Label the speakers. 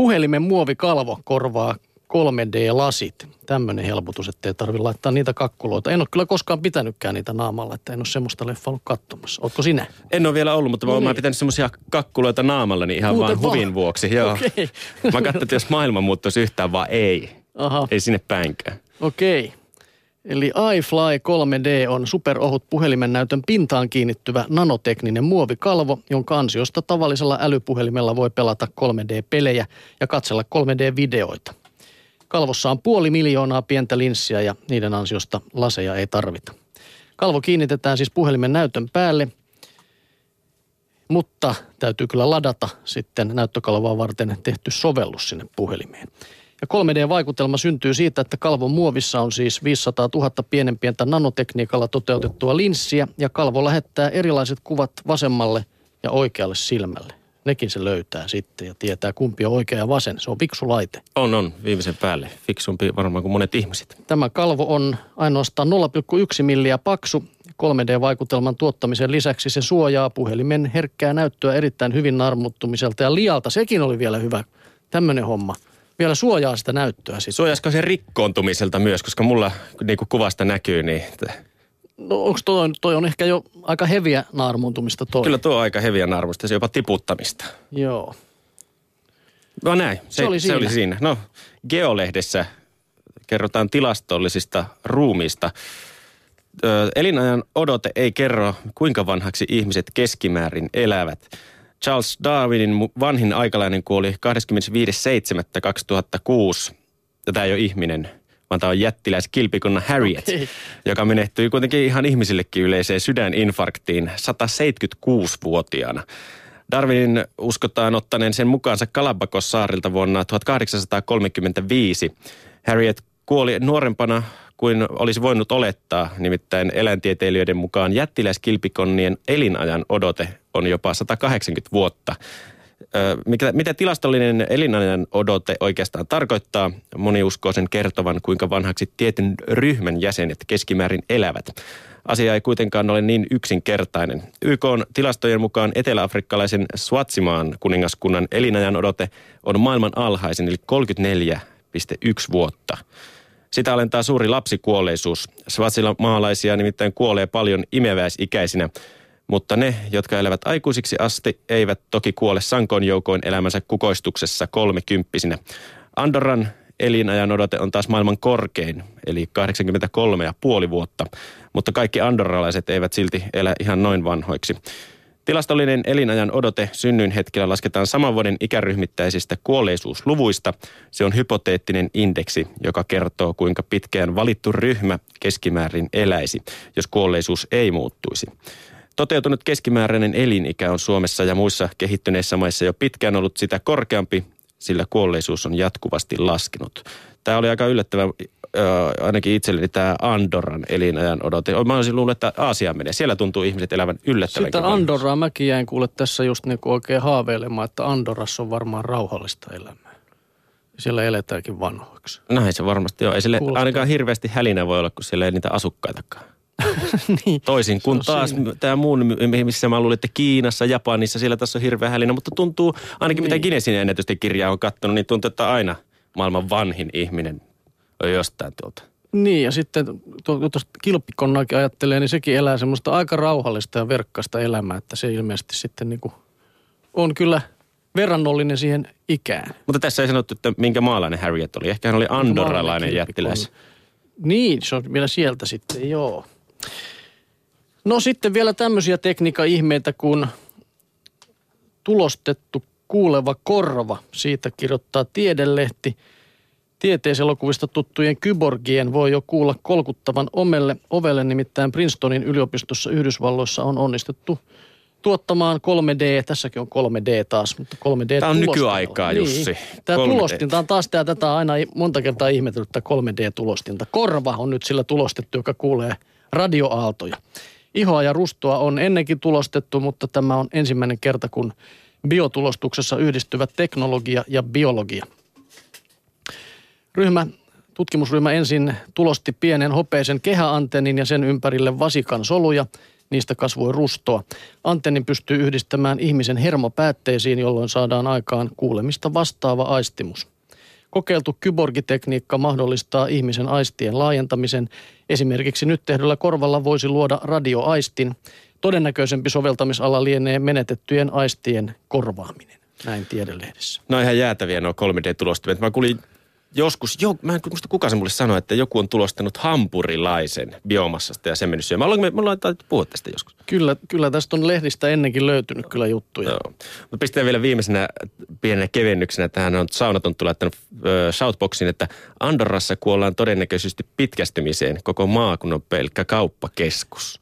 Speaker 1: Puhelimen muovikalvo korvaa 3D-lasit. Tämmöinen helpotus, ettei tarvitse laittaa niitä kakkuloita. En ole kyllä koskaan pitänytkään niitä naamalla, että en ole semmoista leffa ollut katsomassa. Ootko sinä?
Speaker 2: En ole vielä ollut, mutta no
Speaker 1: No
Speaker 2: mä oon
Speaker 1: niin.
Speaker 2: pitänyt semmoisia kakkuloita naamalla niin ihan
Speaker 1: Muuten
Speaker 2: vaan
Speaker 1: vaan.
Speaker 2: huvin vuoksi. Joo.
Speaker 1: Okei.
Speaker 2: Mä katsoin, että jos maailma muuttuisi yhtään, vaan ei.
Speaker 1: Aha,
Speaker 2: Ei sinne päinkään.
Speaker 1: okei. Eli iFly 3D on superohut puhelimen näytön pintaan kiinnittyvä nanotekninen muovikalvo, jonka ansiosta tavallisella älypuhelimella voi pelata 3D-pelejä ja katsella 3D-videoita. Kalvossa on puoli miljoonaa pientä linssiä ja niiden ansiosta laseja ei tarvita. Kalvo kiinnitetään siis puhelimen näytön päälle, mutta täytyy kyllä ladata sitten näyttökalvoa varten tehty sovellus sinne puhelimeen. Ja 3D-vaikutelma syntyy siitä, että kalvon muovissa on siis 500 000 pienen pientä nanotekniikalla toteutettua linssiä ja kalvo lähettää erilaiset kuvat vasemmalle ja oikealle silmälle. Nekin se löytää sitten ja tietää kumpi on oikea ja vasen. Se on fiksu laite.
Speaker 2: On, on. Viimeisen päälle. Fiksumpi varmaan kuin monet ihmiset.
Speaker 1: Tämä kalvo on ainoastaan 0,1 milliä paksu. 3D-vaikutelman tuottamisen lisäksi se suojaa puhelimen herkkää näyttöä erittäin hyvin narmuttumiselta ja lialta. Sekin oli vielä hyvä tämmöinen homma. Vielä suojaa sitä näyttöä sitten.
Speaker 2: Suojaisiko se rikkoontumiselta myös, koska mulla niin kuin kuvasta näkyy, niin
Speaker 1: No onko toi, toi on ehkä jo aika heviä naarmuntumista toi?
Speaker 2: kyllä tuo on aika heviä narmusta, se jopa tiputtamista.
Speaker 1: Joo.
Speaker 2: No näin, se,
Speaker 1: Se oli
Speaker 2: se oli
Speaker 1: siinä.
Speaker 2: siinä. No, Geolehdessä kerrotaan tilastollisista ruumiista. Ö, elinajan odote ei kerro, kuinka vanhaksi ihmiset keskimäärin elävät. Charles Darwinin vanhin aikalainen kuoli 25.7.2006. Ja tämä ei ole ihminen, vaan tämä on jättiläis kilpikonna Harriet,
Speaker 1: Okei.
Speaker 2: joka menehtyi kuitenkin ihan ihmisillekin yleiseen sydäninfarktiin 176-vuotiaana. Darwinin uskotaan ottaneen sen mukaansa Galapagos saarilta vuonna 1835. Harriet kuoli nuorempana kuin olisi voinut olettaa, nimittäin eläintieteilijöiden mukaan jättiläiskilpikonnien elinajan odote on jopa 180 vuotta. Mikä, mitä tilastollinen elinajan odote oikeastaan tarkoittaa? Moni uskoo sen kertovan, kuinka vanhaksi tietyn ryhmän jäsenet keskimäärin elävät. Asia ei kuitenkaan ole niin yksinkertainen. YK on tilastojen mukaan eteläafrikkalaisen Swatsimaan kuningaskunnan elinajan odote on maailman alhaisin, eli 34,1 vuotta. Sitä alentaa suuri lapsikuolleisuus. Swatsilla maalaisia nimittäin kuolee paljon imeväisikäisinä, mutta ne, jotka elävät aikuisiksi asti, eivät toki kuole sankoin joukoin elämänsä kukoistuksessa kolmekymppisinä. Andorran elinajan odote on taas maailman korkein, eli 83,5 vuotta, mutta kaikki andorralaiset eivät silti elä ihan noin vanhoiksi. Tilastollinen elinajan odote synnyin hetkellä lasketaan saman vuoden ikäryhmittäisistä kuolleisuusluvuista. Se on hypoteettinen indeksi, joka kertoo kuinka pitkään valittu ryhmä keskimäärin eläisi, jos kuolleisuus ei muuttuisi. Toteutunut keskimääräinen elinikä on Suomessa ja muissa kehittyneissä maissa jo pitkään ollut sitä korkeampi, sillä kuolleisuus on jatkuvasti laskenut. Tämä oli aika yllättävä, äh, ainakin itselleni tämä Andorran elinajan odote. Mä olisin luullut, että Aasiaan menee. Siellä tuntuu ihmiset elävän yllättävänkin
Speaker 1: Sitä. Andorraa mäkin jäin kuule tässä just niinku oikein haaveilemaan, että Andorrassa on varmaan rauhallista elämää. Siellä eletäänkin vanhoiksi.
Speaker 2: Näin se varmasti on. Ei sille
Speaker 1: Kuulostaa.
Speaker 2: ainakaan hirveästi hälinä voi olla, kun siellä ei niitä asukkaitakaan.
Speaker 1: niin.
Speaker 2: Toisin kuin taas
Speaker 1: siinä.
Speaker 2: tämä muun, missä mä luulin, että Kiinassa, Japanissa, siellä tässä on hirveä hälinä, mutta tuntuu, ainakin mitä
Speaker 1: Niin.
Speaker 2: Guinnessin ennätysten kirjaa on katsonut, niin tuntuu, että aina maailman vanhin ihminen jostain tuolta.
Speaker 1: Niin, ja sitten tuo- tuosta kilpikonnaakin ajattelee, niin sekin elää semmoista aika rauhallista ja verkkaista elämää, että se ilmeisesti sitten niinku on kyllä verrannollinen siihen ikään.
Speaker 2: Mutta tässä ei sanottu, että minkä maalainen Harriet oli. Ehkä hän oli andorralainen
Speaker 1: kilpikonna. Niin, se on vielä sieltä sitten, joo. No sitten vielä tämmöisiä tekniikka-ihmeitä kuin tulostettu kuuleva korva. Siitä kirjoittaa Tiedelehti. Tieteiselokuvista tuttujen kyborgien voi jo kuulla kolkuttavan omelle ovelle, nimittäin Princetonin yliopistossa Yhdysvalloissa on onnistettu tuottamaan 3D, tässäkin on 3D taas, mutta 3D
Speaker 2: Tämä on nykyaikaa, Jussi.
Speaker 1: Tämä
Speaker 2: 3D.
Speaker 1: tulostinta on taas tämä, tätä aina monta kertaa ihmetellyt, tätä 3D-tulostinta. Korva on nyt sillä tulostettu, joka kuulee radioaaltoja. Ihoa ja rustoa on ennenkin tulostettu, mutta tämä on ensimmäinen kerta, kun biotulostuksessa yhdistyvät teknologia ja biologia. Ryhmä, tutkimusryhmä ensin tulosti pienen hopeisen kehäantennin ja sen ympärille vasikan soluja. Niistä kasvoi rustoa. Antennin pystyy yhdistämään ihmisen hermopäätteisiin, jolloin saadaan aikaan kuulemista vastaava aistimus. Kokeiltu kyborgitekniikka mahdollistaa ihmisen aistien laajentamisen. Esimerkiksi nyt tehdyllä korvalla voisi luoda radioaistin. Todennäköisempi soveltamisala lienee menetettyjen aistien korvaaminen. Näin tiedelehdessä.
Speaker 2: No ihan jäätäviä nuo 3D-tulostimet. Mä kuulin joskus, jo, mä en muista kuka se mulle sanoi, että joku on tulostanut hampurilaisen biomassasta ja se mennyt syömään. Ollaanko me, me ollaan puhua tästä joskus?
Speaker 1: Kyllä, kyllä tästä on lehdistä ennenkin löytynyt kyllä juttuja. Joo.
Speaker 2: Mutta pistän vielä viimeisenä pienenä kevennyksenä. Tähän on Saunaton laittanut äh, shoutboxin, että Andorrassa kuollaan todennäköisesti pitkästymiseen koko maa, kun on pelkkä kauppakeskus.